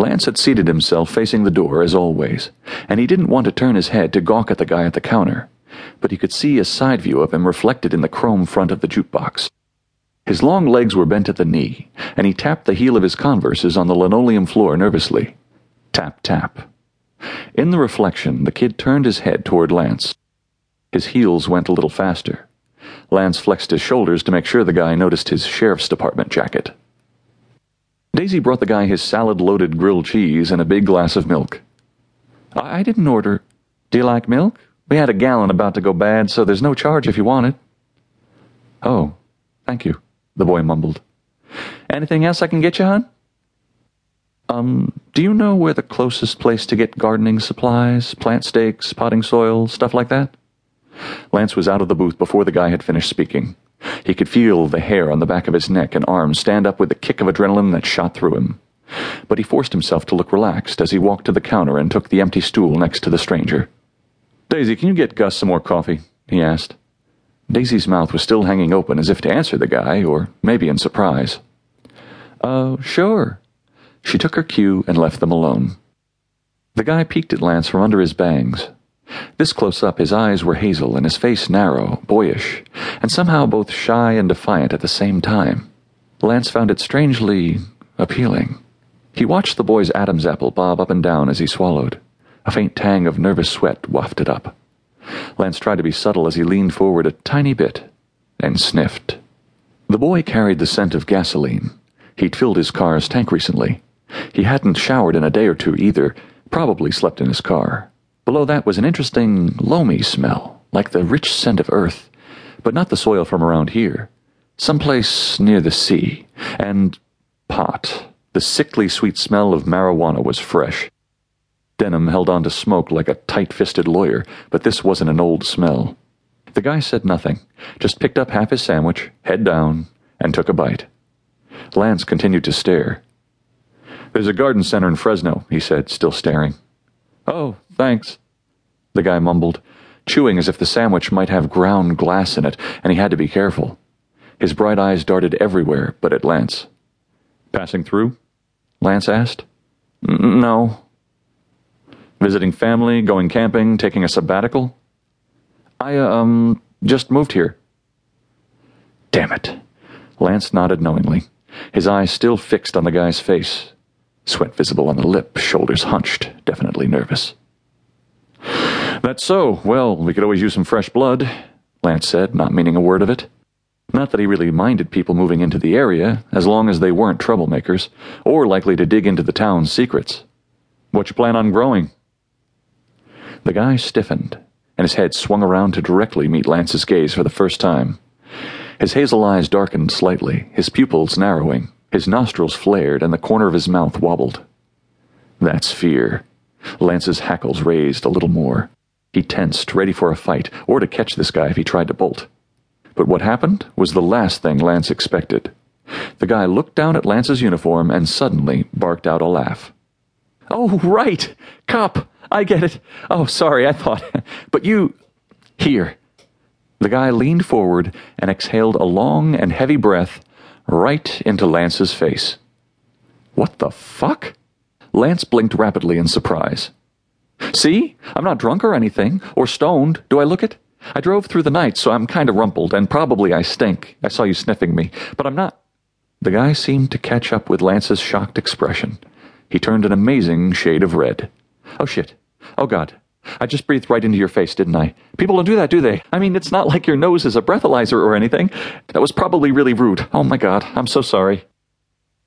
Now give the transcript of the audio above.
Lance had seated himself facing the door, as always, and he didn't want to turn his head to gawk at the guy at the counter, but he could see a side view of him reflected in the chrome front of the jukebox. His long legs were bent at the knee, and he tapped the heel of his converses on the linoleum floor nervously. Tap, tap. In the reflection, the kid turned his head toward Lance. His heels went a little faster. Lance flexed his shoulders to make sure the guy noticed his sheriff's department jacket. Daisy brought the guy his salad loaded grilled cheese and a big glass of milk. I didn't order. Do you like milk? We had a gallon about to go bad, so there's no charge if you want it. Oh, thank you, the boy mumbled. Anything else I can get you, hon? Um, do you know where the closest place to get gardening supplies, plant stakes, potting soil, stuff like that? Lance was out of the booth before the guy had finished speaking. He could feel the hair on the back of his neck and arms stand up with a kick of adrenaline that shot through him. But he forced himself to look relaxed as he walked to the counter and took the empty stool next to the stranger. Daisy, can you get Gus some more coffee? he asked. Daisy's mouth was still hanging open as if to answer the guy, or maybe in surprise. Uh, sure. She took her cue and left them alone. The guy peeked at Lance from under his bangs. This close up, his eyes were hazel and his face narrow, boyish, and somehow both shy and defiant at the same time. Lance found it strangely appealing. He watched the boy's Adam's apple bob up and down as he swallowed. A faint tang of nervous sweat wafted up. Lance tried to be subtle as he leaned forward a tiny bit and sniffed. The boy carried the scent of gasoline. He'd filled his car's tank recently. He hadn't showered in a day or two either, probably slept in his car. Below that was an interesting, loamy smell, like the rich scent of earth, but not the soil from around here. Someplace near the sea, and pot. The sickly sweet smell of marijuana was fresh. Denim held on to smoke like a tight fisted lawyer, but this wasn't an old smell. The guy said nothing, just picked up half his sandwich, head down, and took a bite. Lance continued to stare. There's a garden center in Fresno, he said, still staring. Oh, thanks, the guy mumbled, chewing as if the sandwich might have ground glass in it, and he had to be careful. His bright eyes darted everywhere but at Lance. Passing through? Lance asked. No. Visiting family, going camping, taking a sabbatical? I, um, just moved here. Damn it. Lance nodded knowingly, his eyes still fixed on the guy's face. Sweat visible on the lip, shoulders hunched, definitely nervous. That's so. Well, we could always use some fresh blood, Lance said, not meaning a word of it. Not that he really minded people moving into the area, as long as they weren't troublemakers, or likely to dig into the town's secrets. What you plan on growing? The guy stiffened, and his head swung around to directly meet Lance's gaze for the first time. His hazel eyes darkened slightly, his pupils narrowing. His nostrils flared and the corner of his mouth wobbled. That's fear. Lance's hackles raised a little more. He tensed, ready for a fight, or to catch this guy if he tried to bolt. But what happened was the last thing Lance expected. The guy looked down at Lance's uniform and suddenly barked out a laugh. Oh, right! Cop! I get it. Oh, sorry, I thought. but you. Here. The guy leaned forward and exhaled a long and heavy breath right into Lance's face. What the fuck? Lance blinked rapidly in surprise. See? I'm not drunk or anything, or stoned. Do I look it? I drove through the night, so I'm kind of rumpled, and probably I stink. I saw you sniffing me, but I'm not. The guy seemed to catch up with Lance's shocked expression. He turned an amazing shade of red. Oh shit. Oh god. I just breathed right into your face, didn't I? People don't do that, do they? I mean, it's not like your nose is a breathalyzer or anything. That was probably really rude. Oh my god, I'm so sorry.